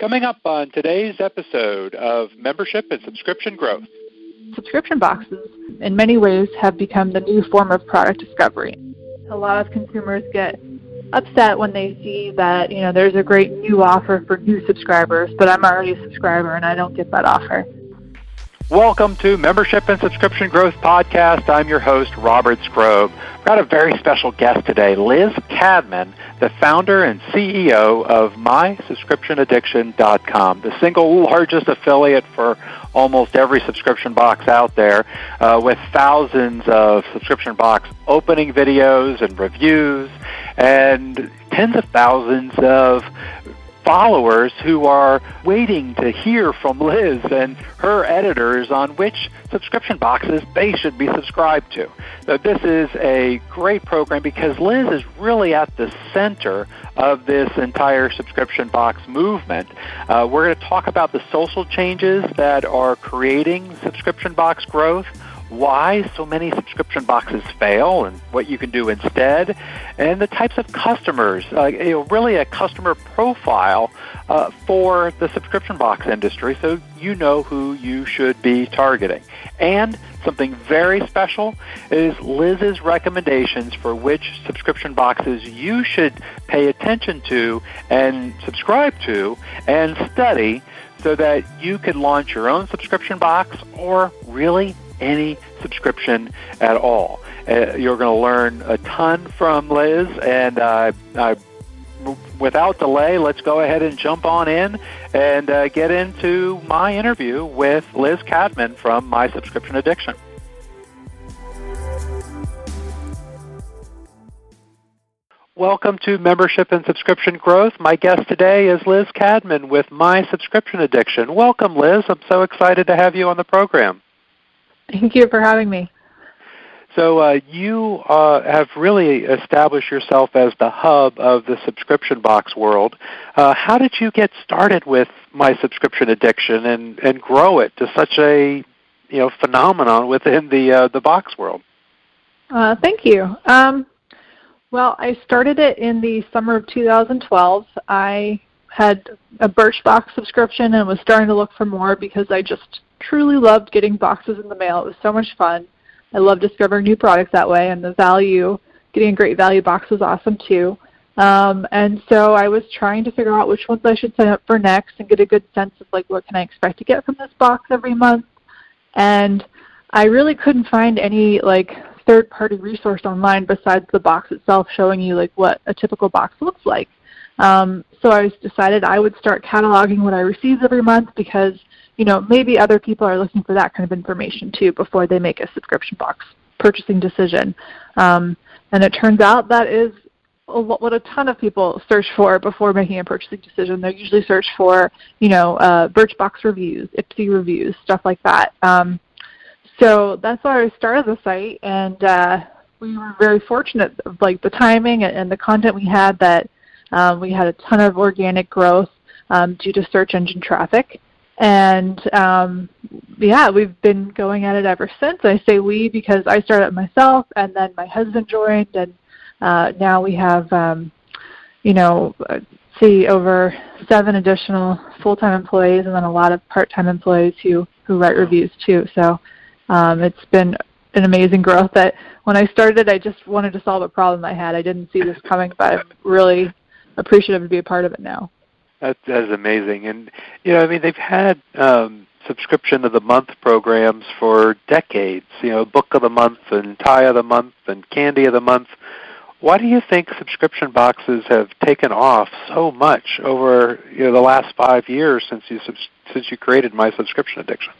Coming up on today's episode of Membership and Subscription Growth. Subscription boxes, in many ways, have become the new form of product discovery. A lot of consumers get upset when they see that you know there's a great new offer for new subscribers, but I'm already a subscriber and I don't get that offer. Welcome to Membership and Subscription Growth Podcast. I'm your host, Robert Skrobe. I've got a very special guest today, Liz Cadman, the founder and CEO of MySubscriptionAddiction.com, the single largest affiliate for almost every subscription box out there, uh, with thousands of subscription box opening videos and reviews, and tens of thousands of followers who are waiting to hear from Liz and her editors on which subscription boxes they should be subscribed to. So this is a great program because Liz is really at the center of this entire subscription box movement. Uh, we're going to talk about the social changes that are creating subscription box growth why so many subscription boxes fail and what you can do instead, and the types of customers, uh, you know, really a customer profile uh, for the subscription box industry so you know who you should be targeting. And something very special is Liz's recommendations for which subscription boxes you should pay attention to and subscribe to and study so that you can launch your own subscription box or really any subscription at all. Uh, you're going to learn a ton from Liz, and uh, I, without delay, let's go ahead and jump on in and uh, get into my interview with Liz Cadman from My Subscription Addiction. Welcome to Membership and Subscription Growth. My guest today is Liz Cadman with My Subscription Addiction. Welcome, Liz. I'm so excited to have you on the program. Thank you for having me. So uh, you uh, have really established yourself as the hub of the subscription box world. Uh, how did you get started with my subscription addiction and, and grow it to such a you know phenomenon within the uh, the box world? Uh, thank you. Um, well, I started it in the summer of 2012. I had a Birchbox subscription and was starting to look for more because I just truly loved getting boxes in the mail. It was so much fun. I love discovering new products that way, and the value, getting a great value box was awesome too. Um, and so I was trying to figure out which ones I should sign up for next and get a good sense of like what can I expect to get from this box every month. And I really couldn't find any like third party resource online besides the box itself showing you like what a typical box looks like. Um, so I decided I would start cataloging what I received every month because you know, maybe other people are looking for that kind of information too before they make a subscription box purchasing decision. Um, and it turns out that is what a ton of people search for before making a purchasing decision. They usually search for, you know, uh, Birchbox reviews, Ipsy reviews, stuff like that. Um, so that's why I started the site, and uh, we were very fortunate, like the timing and the content we had, that um, we had a ton of organic growth um, due to search engine traffic. And um, yeah, we've been going at it ever since. I say we because I started it myself, and then my husband joined, and uh, now we have, um, you know, uh, see over seven additional full-time employees, and then a lot of part-time employees who who write reviews too. So um, it's been an amazing growth. That when I started, I just wanted to solve a problem I had. I didn't see this coming, but I'm really appreciative to be a part of it now. That, that is amazing. And, you know, I mean, they've had um, subscription of the month programs for decades, you know, book of the month and tie of the month and candy of the month. Why do you think subscription boxes have taken off so much over you know, the last five years since you since you created my subscription addiction?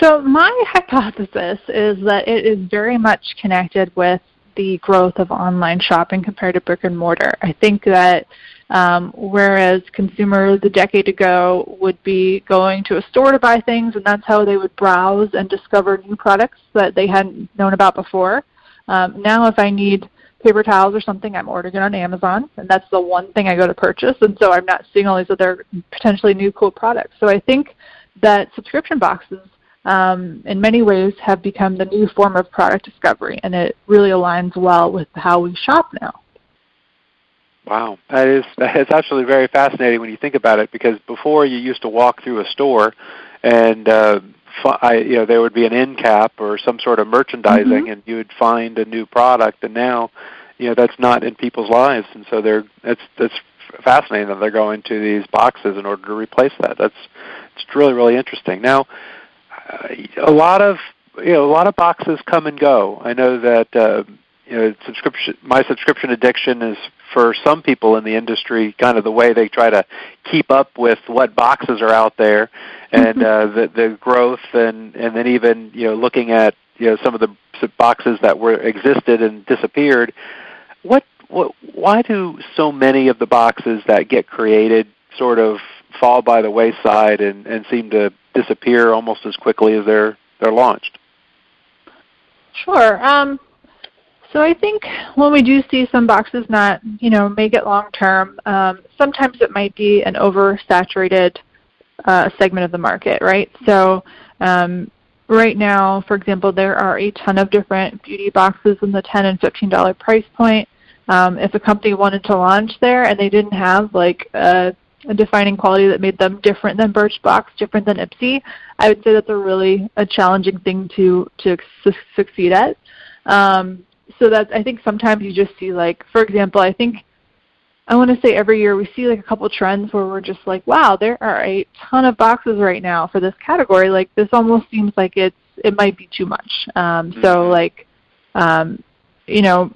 So my hypothesis is that it is very much connected with the growth of online shopping compared to brick and mortar. I think that um, whereas consumers a decade ago would be going to a store to buy things, and that's how they would browse and discover new products that they hadn't known about before. Um, now, if I need paper towels or something, I'm ordering it on Amazon, and that's the one thing I go to purchase, and so I'm not seeing all these other potentially new cool products. So I think that subscription boxes um, in many ways have become the new form of product discovery, and it really aligns well with how we shop now. Wow, that is that's actually very fascinating when you think about it. Because before you used to walk through a store, and uh, I, you know there would be an end cap or some sort of merchandising, mm-hmm. and you would find a new product. And now, you know that's not in people's lives, and so they're that's that's fascinating that they're going to these boxes in order to replace that. That's it's really really interesting. Now, a lot of you know a lot of boxes come and go. I know that. Uh, you know, subscription. My subscription addiction is for some people in the industry kind of the way they try to keep up with what boxes are out there, and uh, the the growth, and and then even you know looking at you know some of the boxes that were existed and disappeared. What what why do so many of the boxes that get created sort of fall by the wayside and, and seem to disappear almost as quickly as they're they're launched? Sure. Um, so I think when we do see some boxes not, you know, make it long term, um, sometimes it might be an oversaturated uh, segment of the market, right? So um, right now, for example, there are a ton of different beauty boxes in the 10 and $15 price point. Um, if a company wanted to launch there and they didn't have like a, a defining quality that made them different than Birchbox, different than Ipsy, I would say that's a really a challenging thing to to su- succeed at. Um, so that I think sometimes you just see like, for example, I think I want to say every year we see like a couple trends where we're just like, wow, there are a ton of boxes right now for this category. Like this almost seems like it's it might be too much. Um, mm-hmm. So like, um, you know,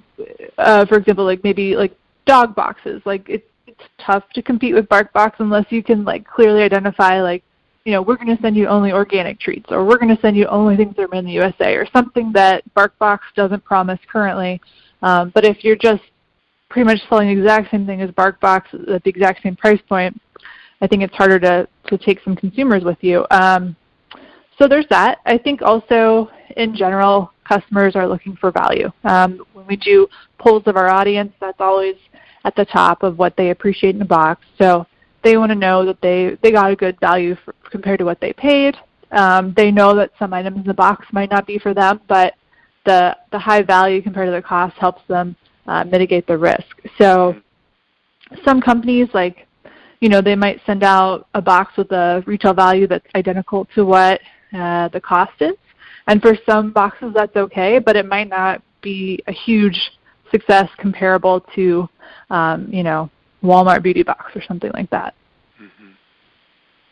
uh, for example, like maybe like dog boxes. Like it's tough to compete with BarkBox unless you can like clearly identify like you know, we're going to send you only organic treats, or we're going to send you only things that are made in the USA, or something that BarkBox doesn't promise currently. Um, but if you're just pretty much selling the exact same thing as BarkBox at the exact same price point, I think it's harder to, to take some consumers with you. Um, so there's that. I think also in general, customers are looking for value. Um, when we do polls of our audience, that's always at the top of what they appreciate in a box. So they want to know that they, they got a good value for, compared to what they paid. Um, they know that some items in the box might not be for them, but the, the high value compared to the cost helps them uh, mitigate the risk. So some companies like you know they might send out a box with a retail value that's identical to what uh, the cost is and for some boxes that's okay but it might not be a huge success comparable to um, you know Walmart beauty box or something like that. Mm-hmm.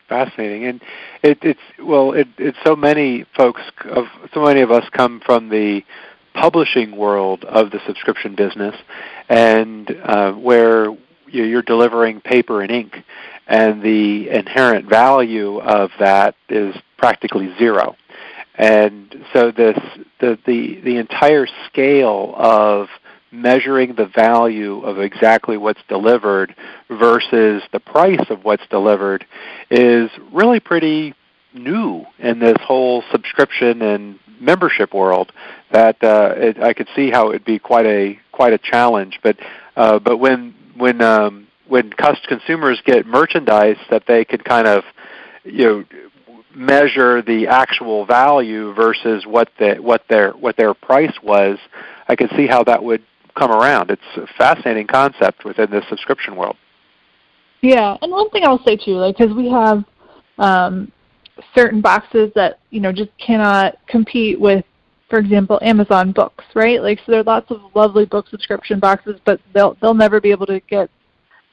Fascinating, and it, it's well, it, it's so many folks of so many of us come from the publishing world of the subscription business, and uh, where you're delivering paper and ink, and the inherent value of that is practically zero. And so this the the, the entire scale of measuring the value of exactly what's delivered versus the price of what's delivered is really pretty new in this whole subscription and membership world that uh, it, I could see how it would be quite a quite a challenge. But uh, but when when um, when consumers get merchandise that they could kind of you know measure the actual value versus what the what their what their price was I could see how that would come around. It's a fascinating concept within the subscription world. Yeah, and one thing I'll say too, like because we have um, certain boxes that you know just cannot compete with, for example, Amazon books, right? Like so, there are lots of lovely book subscription boxes, but they'll they'll never be able to get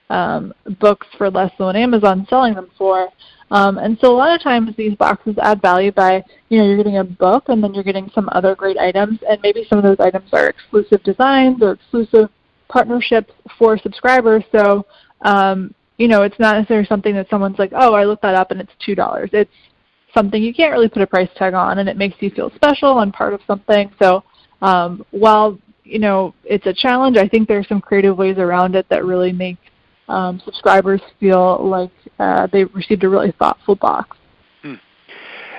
um, books for less than what Amazon's selling them for. Um, and so a lot of times these boxes add value by, you know, you're getting a book and then you're getting some other great items, and maybe some of those items are exclusive designs or exclusive partnerships for subscribers. So, um, you know, it's not necessarily something that someone's like, oh, I looked that up and it's two dollars. It's something you can't really put a price tag on, and it makes you feel special and part of something. So, um, while you know it's a challenge, I think there are some creative ways around it that really make um, subscribers feel like uh, they received a really thoughtful box. Hmm.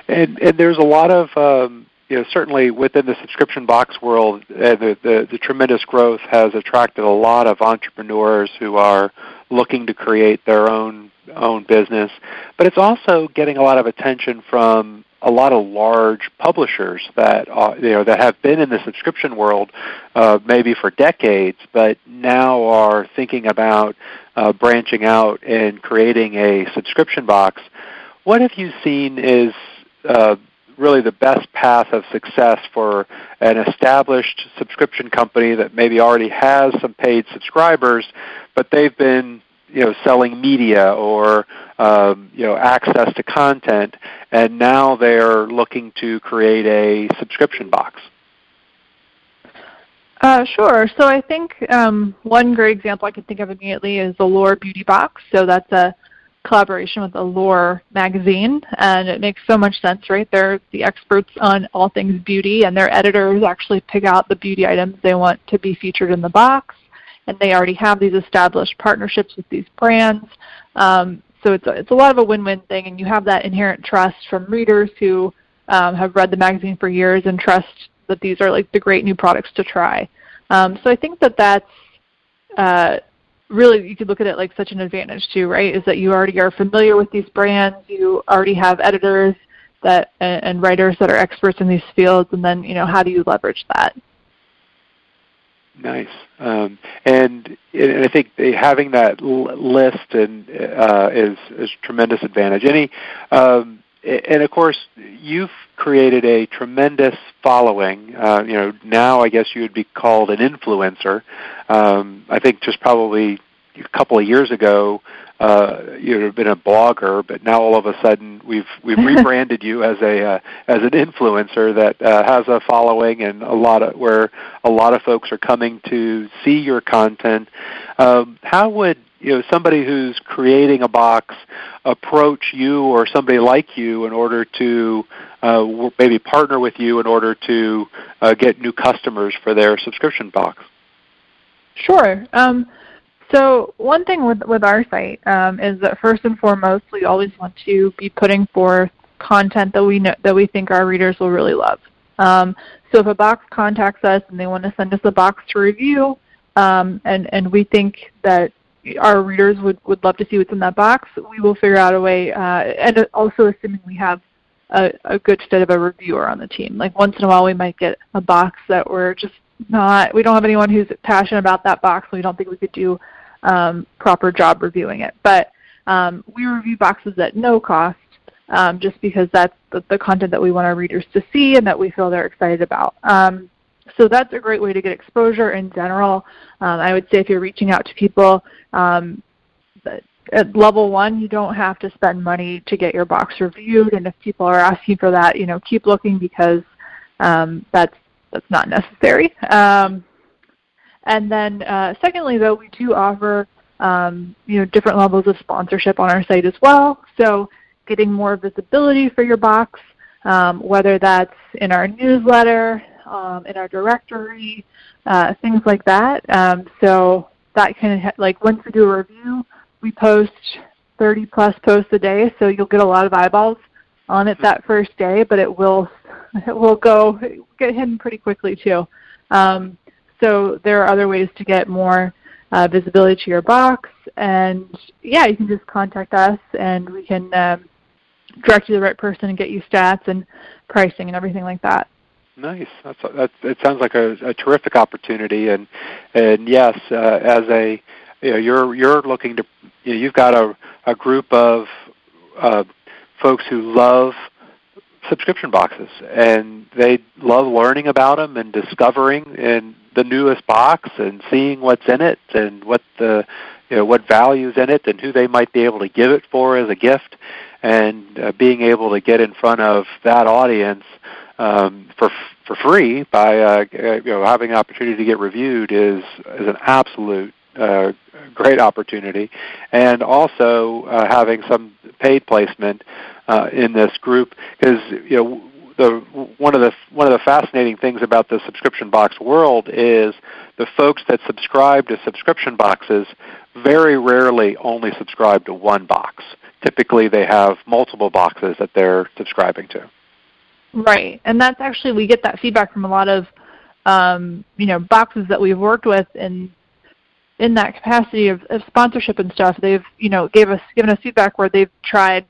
And, and there's a lot of um, you know, certainly within the subscription box world, uh, the, the, the, tremendous growth has attracted a lot of entrepreneurs who are looking to create their own own business. But it's also getting a lot of attention from a lot of large publishers that uh, you know that have been in the subscription world uh, maybe for decades, but now are thinking about uh, branching out and creating a subscription box. What have you seen is uh, really the best path of success for an established subscription company that maybe already has some paid subscribers, but they've been you know selling media or um, you know access to content, and now they're looking to create a subscription box. Uh, sure. So I think um, one great example I can think of immediately is the Allure Beauty Box. So that's a collaboration with Allure magazine, and it makes so much sense, right? They're the experts on all things beauty, and their editors actually pick out the beauty items they want to be featured in the box, and they already have these established partnerships with these brands. Um, so it's a, it's a lot of a win-win thing, and you have that inherent trust from readers who um, have read the magazine for years and trust that these are like the great new products to try. Um, so I think that that's uh, really you could look at it like such an advantage too, right? Is that you already are familiar with these brands, you already have editors that and, and writers that are experts in these fields, and then you know how do you leverage that? Nice, um, and, and I think having that list and uh, is is tremendous advantage. Any, um, and of course, you've created a tremendous following. Uh, you know, now I guess you would be called an influencer. Um, I think just probably a couple of years ago, uh, you'd have been a blogger, but now all of a sudden we've we've rebranded you as a uh, as an influencer that uh, has a following and a lot of where a lot of folks are coming to see your content. Um, how would you know somebody who's creating a box approach you or somebody like you in order to uh, maybe partner with you in order to uh, get new customers for their subscription box? Sure. Um, so one thing with with our site um, is that first and foremost, we always want to be putting forth content that we know that we think our readers will really love. Um, so if a box contacts us and they want to send us a box to review, um, and and we think that our readers would, would love to see what's in that box, we will figure out a way, uh, and also assuming we have a, a good fit of a reviewer on the team. Like once in a while we might get a box that we're just not, we don't have anyone who's passionate about that box, so we don't think we could do um, proper job reviewing it. But um, we review boxes at no cost um, just because that's the, the, content that we want our readers to see and that we feel they're excited about. Um, so that's a great way to get exposure in general. Um, I would say if you're reaching out to people, um, at level one, you don't have to spend money to get your box reviewed. And if people are asking for that, you know, keep looking because um, that's that's not necessary. Um, and then, uh, secondly, though, we do offer um, you know different levels of sponsorship on our site as well. So, getting more visibility for your box, um, whether that's in our newsletter, um, in our directory, uh, things like that. Um, so that kind of like once we do a review, we post 30 plus posts a day, so you'll get a lot of eyeballs on it that first day, but it will it will go get hidden pretty quickly too. Um, so there are other ways to get more uh, visibility to your box, and yeah, you can just contact us, and we can um, direct you to the right person and get you stats and pricing and everything like that. Nice. That's, that's it. Sounds like a, a terrific opportunity, and and yes, uh, as a you know, you're you're looking to you know, you've got a a group of uh, folks who love subscription boxes, and they love learning about them and discovering and the newest box and seeing what's in it and what the you know what values in it and who they might be able to give it for as a gift, and uh, being able to get in front of that audience um, for for free by uh, you know having an opportunity to get reviewed is is an absolute uh, great opportunity, and also uh, having some paid placement uh, in this group because you know the one of the one of the fascinating things about the subscription box world is the folks that subscribe to subscription boxes very rarely only subscribe to one box. Typically, they have multiple boxes that they're subscribing to. Right, and that's actually we get that feedback from a lot of um, you know boxes that we've worked with in in that capacity of, of sponsorship and stuff. They've you know gave us given us feedback where they've tried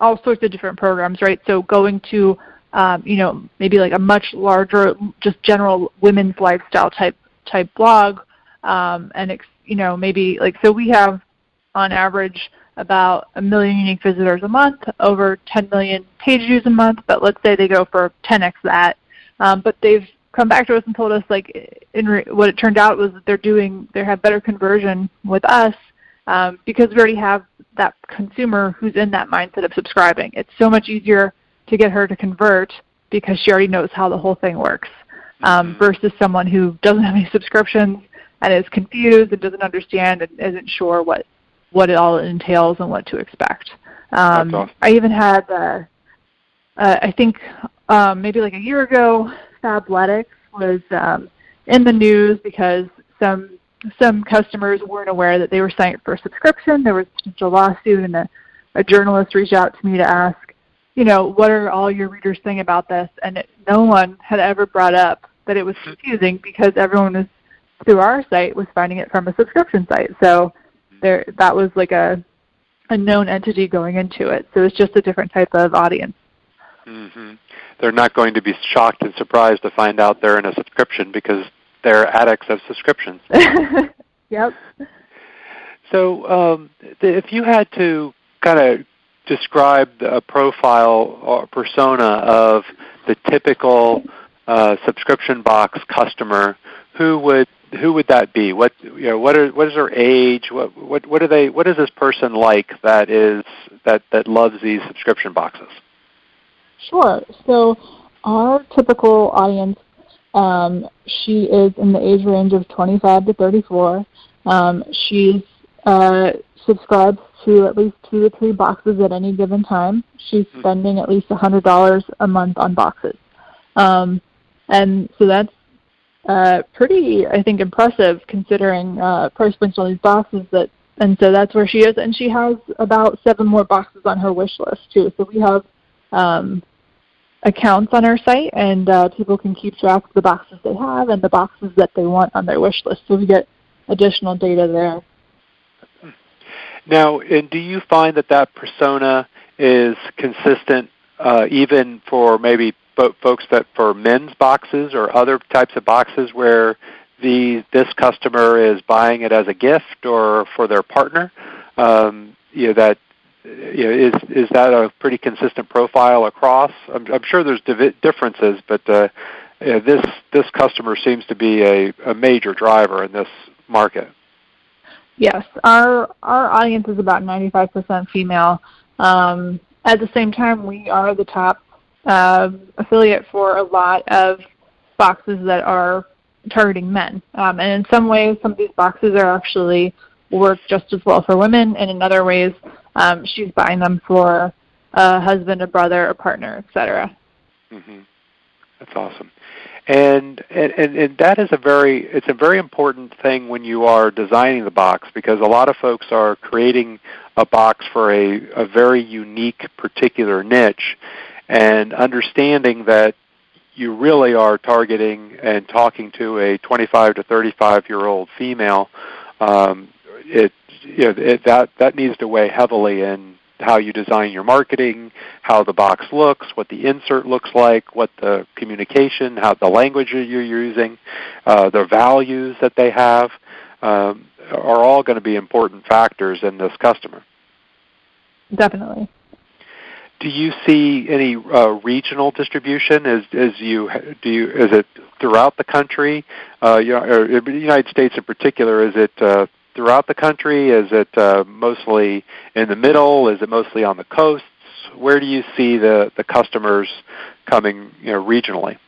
all sorts of different programs, right? So going to um, you know maybe like a much larger, just general women's lifestyle type type blog, um, and you know maybe like so we have on average about a million unique visitors a month, over 10 million page views a month. But let's say they go for 10x that, um, but they've come back to us and told us like in re- what it turned out was that they're doing they have better conversion with us um, because we already have that consumer who's in that mindset of subscribing. It's so much easier to get her to convert because she already knows how the whole thing works um, mm-hmm. versus someone who doesn't have any subscriptions and is confused and doesn't understand and isn't sure what what it all entails and what to expect. Um, awesome. I even had, uh, uh, I think um, maybe like a year ago, Fabletics was um, in the news because some some customers weren't aware that they were signed for a subscription. There was a potential lawsuit, and a, a journalist reached out to me to ask, you know, what are all your readers saying about this? And it, no one had ever brought up that it was confusing because everyone was through our site was finding it from a subscription site. So there, that was like a a known entity going into it. So it's just a different type of audience. Mm-hmm. They're not going to be shocked and surprised to find out they're in a subscription because they're addicts of subscriptions. yep. So, um, if you had to kind of describe a profile or persona of the typical uh, subscription box customer, who would who would that be? What you know, what are what is their age? What what what are they? What is this person like that is that that loves these subscription boxes? Sure. So our typical audience um, she is in the age range of 25 to 34. Um, she's uh, subscribes to at least two to three boxes at any given time. She's hmm. spending at least $100 a month on boxes. Um, and so that's uh, pretty, I think, impressive considering uh, price points on these boxes. That and so that's where she is, and she has about seven more boxes on her wish list too. So we have um, accounts on our site, and uh, people can keep track of the boxes they have and the boxes that they want on their wish list. So we get additional data there. Now, and do you find that that persona is consistent uh, even for maybe folks that for men's boxes or other types of boxes where the this customer is buying it as a gift or for their partner? Um, you know that you know, is is that a pretty consistent profile across? I'm, I'm sure there's differences, but uh, you know, this this customer seems to be a, a major driver in this market. Yes, our our audience is about 95% female. Um, at the same time, we are the top uh, affiliate for a lot of boxes that are targeting men. Um, and in some ways, some of these boxes are actually work just as well for women, and in other ways, um, she's buying them for a husband, a brother, a partner, etc. Mm-hmm. That's awesome. And, and and that is a very it's a very important thing when you are designing the box because a lot of folks are creating a box for a, a very unique particular niche and understanding that you really are targeting and talking to a 25 to 35 year old female um, it you know, it, that that needs to weigh heavily in how you design your marketing, how the box looks, what the insert looks like, what the communication, how the language you're using, uh, the values that they have, um, are all going to be important factors in this customer. Definitely. Do you see any uh, regional distribution? As you do you is it throughout the country? Uh, or the United States in particular? Is it uh, throughout the country? Is it uh, mostly in the middle? Is it mostly on the coasts? Where do you see the, the customers coming you know, regionally?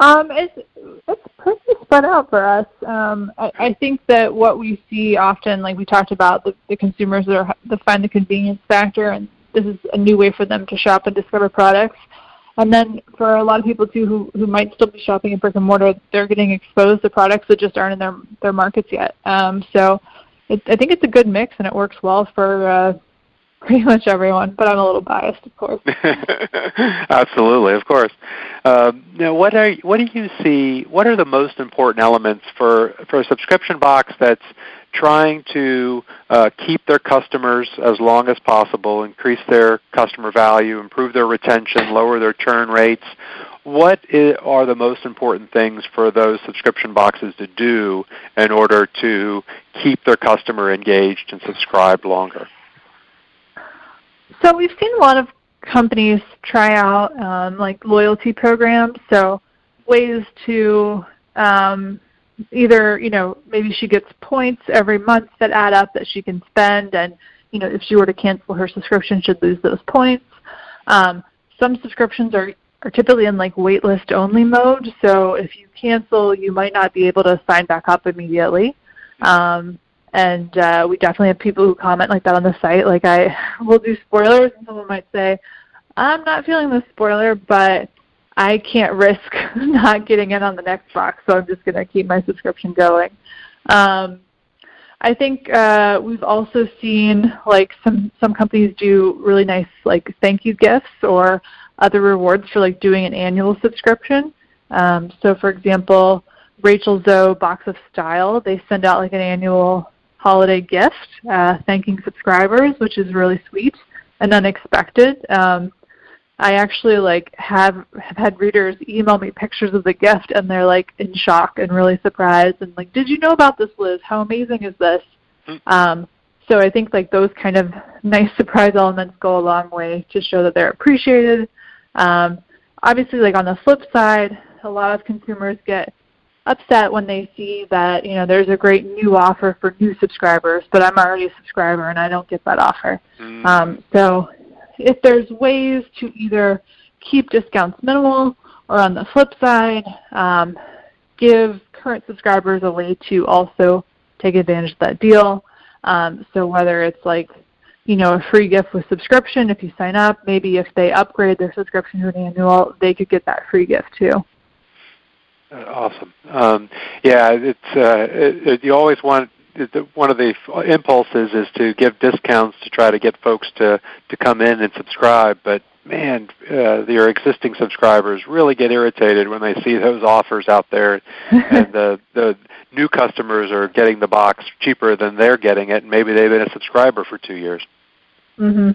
Um, it's it's pretty spread out for us. Um, I, I think that what we see often, like we talked about, the, the consumers that are that find the convenience factor, and this is a new way for them to shop and discover products. And then for a lot of people too who, who might still be shopping in brick and mortar, they're getting exposed to products that just aren't in their their markets yet. Um, so it, I think it's a good mix and it works well for uh, pretty much everyone. But I'm a little biased, of course. Absolutely, of course. Um, now, what are what do you see? What are the most important elements for for a subscription box that's trying to uh, keep their customers as long as possible, increase their customer value, improve their retention, lower their churn rates. What are the most important things for those subscription boxes to do in order to keep their customer engaged and subscribed longer? So we've seen a lot of companies try out um, like loyalty programs. So ways to um, either you know maybe she gets points every month that add up that she can spend, and you know if she were to cancel her subscription, she'd lose those points. Um, some subscriptions are are typically in like waitlist only mode, so if you cancel, you might not be able to sign back up immediately. Um, and uh, we definitely have people who comment like that on the site. Like I will do spoilers, and someone might say, "I'm not feeling the spoiler, but I can't risk not getting in on the next box, so I'm just going to keep my subscription going." Um, I think uh, we've also seen like some some companies do really nice like thank you gifts or other rewards for like doing an annual subscription. Um, so, for example, Rachel Zoe Box of Style, they send out like an annual holiday gift uh, thanking subscribers, which is really sweet and unexpected. Um, I actually like have have had readers email me pictures of the gift and they're like in shock and really surprised and like, did you know about this, Liz? How amazing is this? Hmm. Um, so I think like those kind of nice surprise elements go a long way to show that they're appreciated. Um, obviously, like on the flip side, a lot of consumers get upset when they see that you know there's a great new offer for new subscribers, but I'm already a subscriber and I don't get that offer. Mm. Um, so if there's ways to either keep discounts minimal or on the flip side, um, give current subscribers a way to also take advantage of that deal. Um, so whether it's like you know a free gift with subscription if you sign up, maybe if they upgrade their subscription to an annual, they could get that free gift too. Uh, awesome. Um, yeah, it's uh, it, it, you always want one of the impulses is to give discounts to try to get folks to to come in and subscribe. But man, uh, your existing subscribers really get irritated when they see those offers out there, and the the new customers are getting the box cheaper than they're getting it, and maybe they've been a subscriber for two years. Mm-hmm.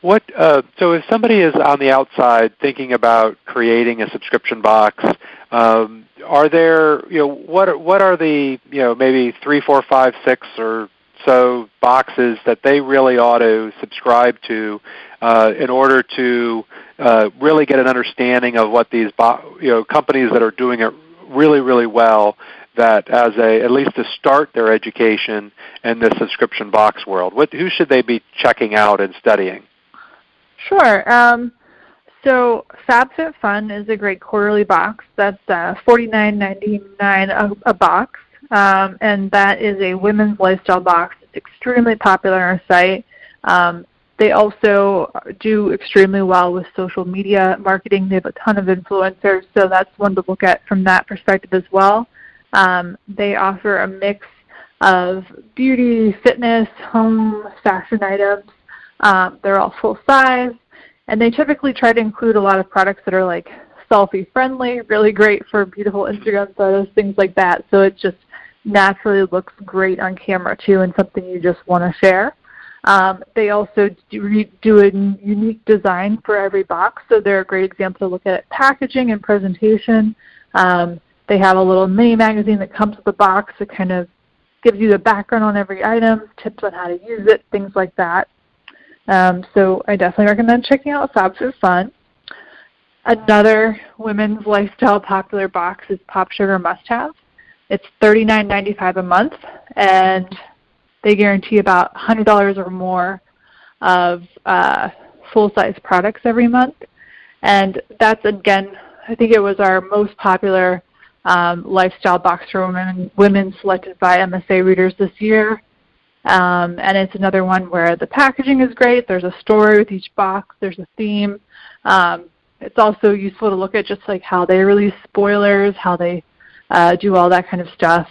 What uh, so if somebody is on the outside thinking about creating a subscription box, um, are there you know what are, what are the you know maybe three, four, five, six or so boxes that they really ought to subscribe to uh, in order to uh, really get an understanding of what these bo- you know companies that are doing it really really well that as a at least to start their education in the subscription box world? What who should they be checking out and studying Sure. Um, so FabFitFun is a great quarterly box. That's uh, $49.99 a, a box, um, and that is a women's lifestyle box. It's extremely popular on our site. Um, they also do extremely well with social media marketing. They have a ton of influencers, so that's one to look at from that perspective as well. Um, they offer a mix of beauty, fitness, home, fashion items, um, they're all full size, and they typically try to include a lot of products that are like selfie friendly, really great for beautiful Instagram photos, things like that. So it just naturally looks great on camera too, and something you just want to share. Um, they also do, do a unique design for every box, so they're a great example to look at packaging and presentation. Um, they have a little mini magazine that comes with the box that kind of gives you the background on every item, tips on how to use it, things like that. Um, so I definitely recommend checking out FabFitFun. Another women's lifestyle popular box is Pop Sugar Must Have. It's $39.95 a month, and they guarantee about $100 or more of uh, full-size products every month. And that's again, I think it was our most popular um, lifestyle box for women, women selected by MSA readers this year. Um, and it's another one where the packaging is great. There's a story with each box. There's a theme. Um, it's also useful to look at just like how they release spoilers, how they uh, do all that kind of stuff.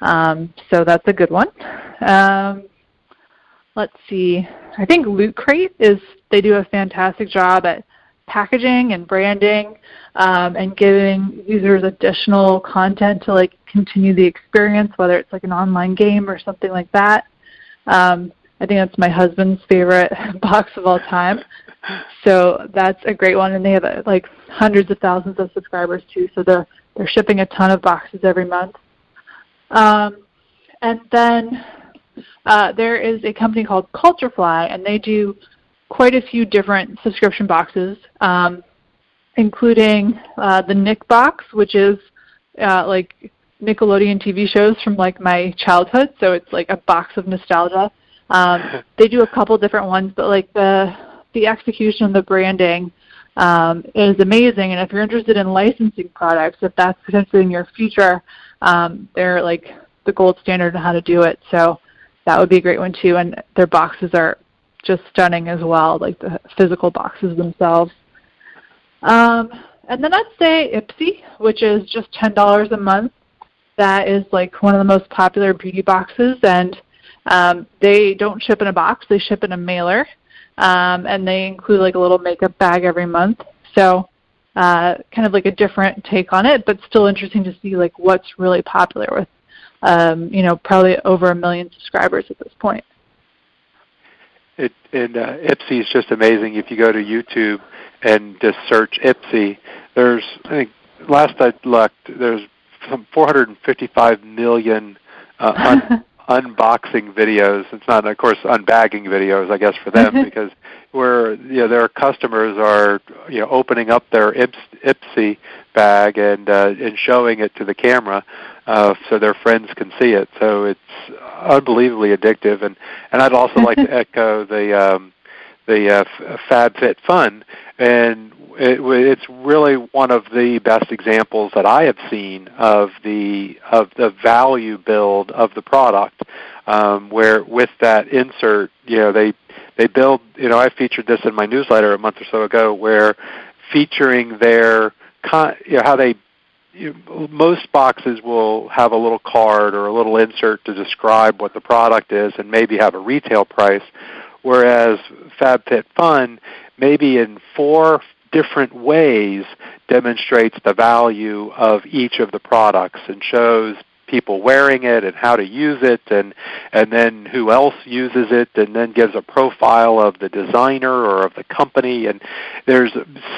Um, so that's a good one. Um, let's see. I think Loot Crate is they do a fantastic job at packaging and branding um, and giving users additional content to like continue the experience, whether it's like an online game or something like that. Um, I think that's my husband's favorite box of all time. So that's a great one, and they have uh, like hundreds of thousands of subscribers too. So they're they're shipping a ton of boxes every month. Um, and then uh, there is a company called Culturefly, and they do quite a few different subscription boxes, um, including uh, the Nick box, which is uh, like Nickelodeon TV shows from like my childhood. So it's like a box of nostalgia. Um, they do a couple different ones, but like the the execution and the branding um, is amazing. And if you're interested in licensing products, if that's potentially in your future, um, they're like the gold standard on how to do it. So that would be a great one too. And their boxes are just stunning as well, like the physical boxes themselves. Um, and then I'd say Ipsy, which is just ten dollars a month. That is like one of the most popular beauty boxes, and um, they don't ship in a box; they ship in a mailer, um, and they include like a little makeup bag every month. So, uh, kind of like a different take on it, but still interesting to see like what's really popular with, um, you know, probably over a million subscribers at this point. It and uh, Ipsy is just amazing. If you go to YouTube and just search Ipsy, there's I think last I looked, there's some 455 million uh, un- unboxing videos. It's not, of course, unbagging videos, I guess, for them because where you know their customers are you know opening up their Ips, Ipsy bag and uh, and showing it to the camera uh, so their friends can see it. So it's unbelievably addictive. And and I'd also like to echo the um, the uh, FabFitFun and it, it's really one of the best examples that I have seen of the of the value build of the product. Um, where with that insert, you know, they they build. You know, I featured this in my newsletter a month or so ago, where featuring their con- you know, how they you know, most boxes will have a little card or a little insert to describe what the product is and maybe have a retail price, whereas FabFitFun maybe in four different ways demonstrates the value of each of the products and shows people wearing it and how to use it and and then who else uses it and then gives a profile of the designer or of the company. And there's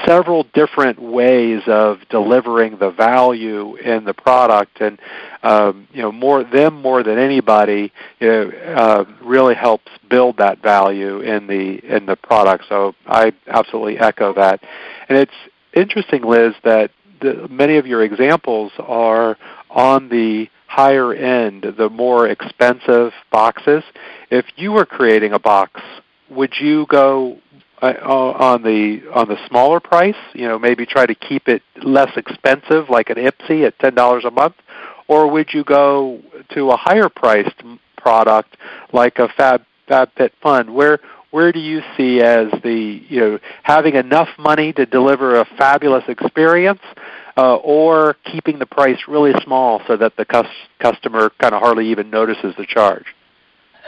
several different ways of delivering the value in the product. And um, you know more them more than anybody you know, uh, really helps build that value in the in the product. So I absolutely echo that. And it's interesting Liz that the, many of your examples are on the higher end, the more expensive boxes. If you were creating a box, would you go uh, on the on the smaller price? You know, maybe try to keep it less expensive, like an Ipsy at ten dollars a month, or would you go to a higher priced product like a Fab FabFitFun? Where where do you see as the you know having enough money to deliver a fabulous experience uh, or keeping the price really small so that the cus- customer kind of hardly even notices the charge?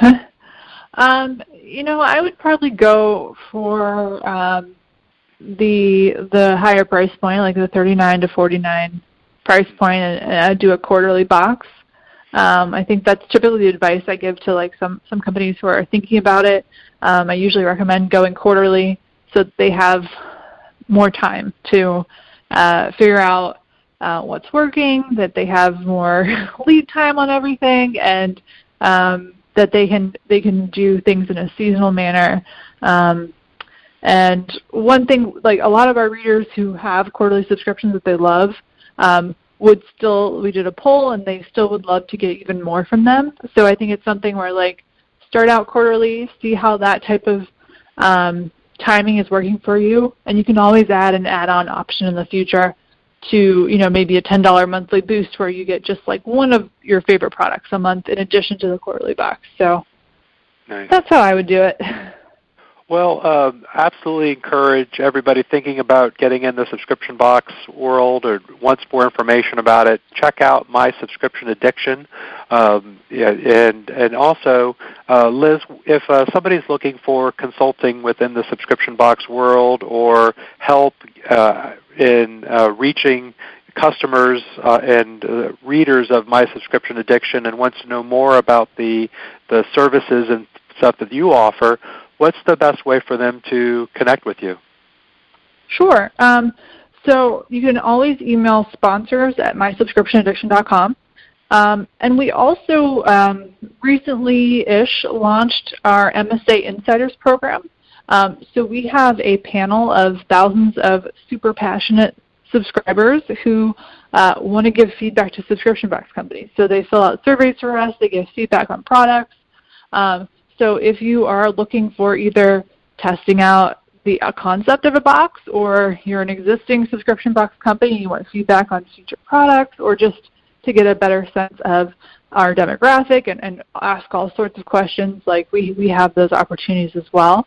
um, you know, I would probably go for um, the the higher price point, like the 39 to 49 price point, and I'd do a quarterly box. Um, I think that's typically the advice I give to like some some companies who are thinking about it. Um, I usually recommend going quarterly so they have more time to uh, figure out uh, what's working, that they have more lead time on everything, and um, that they can they can do things in a seasonal manner. Um, and one thing, like a lot of our readers who have quarterly subscriptions that they love, um, would still we did a poll and they still would love to get even more from them. So I think it's something where like start out quarterly, see how that type of um, timing is working for you, and you can always add an add-on option in the future to you know maybe a ten dollar monthly boost where you get just like one of your favorite products a month in addition to the quarterly box. So nice. that's how I would do it. Well, uh, absolutely encourage everybody thinking about getting in the subscription box world or wants more information about it. Check out my subscription addiction, um, and and also, uh, Liz, if uh, somebody's looking for consulting within the subscription box world or help uh, in uh, reaching customers uh, and uh, readers of my subscription addiction and wants to know more about the the services and stuff that you offer what's the best way for them to connect with you? Sure. Um, so you can always email sponsors at mysubscriptionaddiction.com. Um, and we also um, recently-ish launched our MSA Insiders program. Um, so we have a panel of thousands of super passionate subscribers who uh, want to give feedback to subscription box companies. So they fill out surveys for us, they give feedback on products. Um, so if you are looking for either testing out the concept of a box or you're an existing subscription box company and you want feedback on future products or just to get a better sense of our demographic and, and ask all sorts of questions, like we, we have those opportunities as well.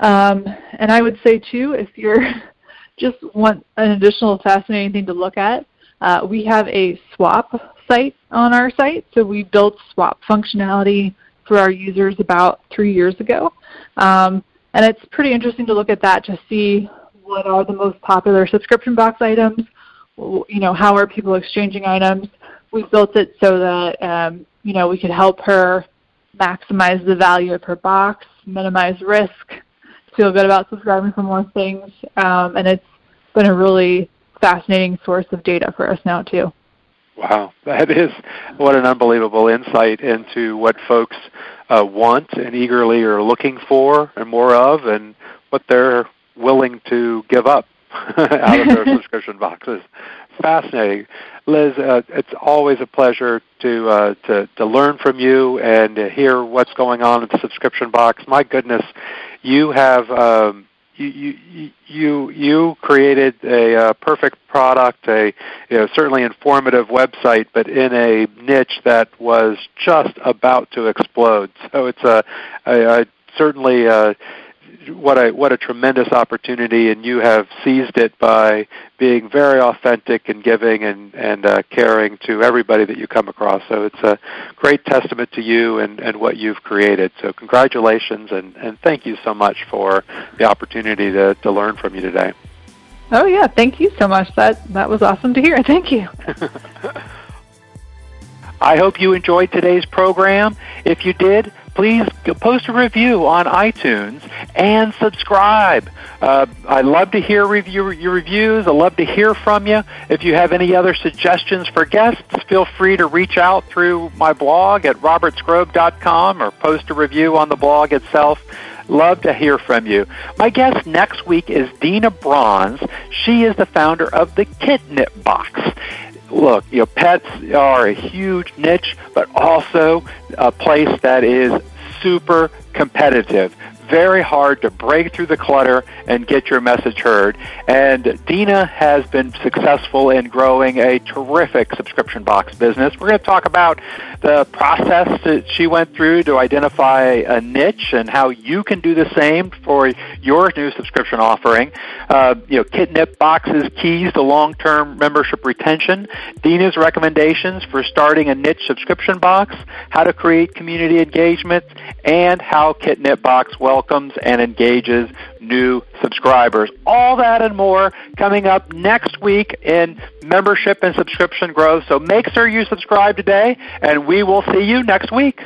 Um, and I would say too, if you're just want an additional fascinating thing to look at, uh, we have a swap site on our site. So we built swap functionality for our users about three years ago. Um, and it's pretty interesting to look at that to see what are the most popular subscription box items, you know, how are people exchanging items. We built it so that um, you know we could help her maximize the value of her box, minimize risk, feel good about subscribing for more things, um, and it's been a really fascinating source of data for us now too. Wow, that is what an unbelievable insight into what folks uh, want and eagerly are looking for and more of, and what they're willing to give up out of their subscription boxes. Fascinating, Liz. Uh, it's always a pleasure to uh, to to learn from you and to hear what's going on in the subscription box. My goodness, you have. Um, you you you you created a uh, perfect product, a you know, certainly informative website, but in a niche that was just about to explode. So it's a, a, a certainly. Uh, what a what a tremendous opportunity, and you have seized it by being very authentic and giving and and uh, caring to everybody that you come across. So it's a great testament to you and and what you've created. So congratulations and and thank you so much for the opportunity to to learn from you today. Oh yeah, thank you so much. That that was awesome to hear. Thank you. I hope you enjoyed today's program. If you did, please post a review on iTunes and subscribe. Uh, I love to hear review, your reviews. I love to hear from you. If you have any other suggestions for guests, feel free to reach out through my blog at robertskrob.com or post a review on the blog itself. Love to hear from you. My guest next week is Dina Bronze. She is the founder of the Kitnip Box look, you know, pets are a huge niche, but also a place that is super competitive very hard to break through the clutter and get your message heard. And Dina has been successful in growing a terrific subscription box business. We're going to talk about the process that she went through to identify a niche and how you can do the same for your new subscription offering. Uh, you know, Kitnip boxes keys to long-term membership retention. Dina's recommendations for starting a niche subscription box, how to create community engagement, and how Kitnip box well welcomes and engages new subscribers. All that and more coming up next week in membership and subscription growth. So make sure you subscribe today, and we will see you next week.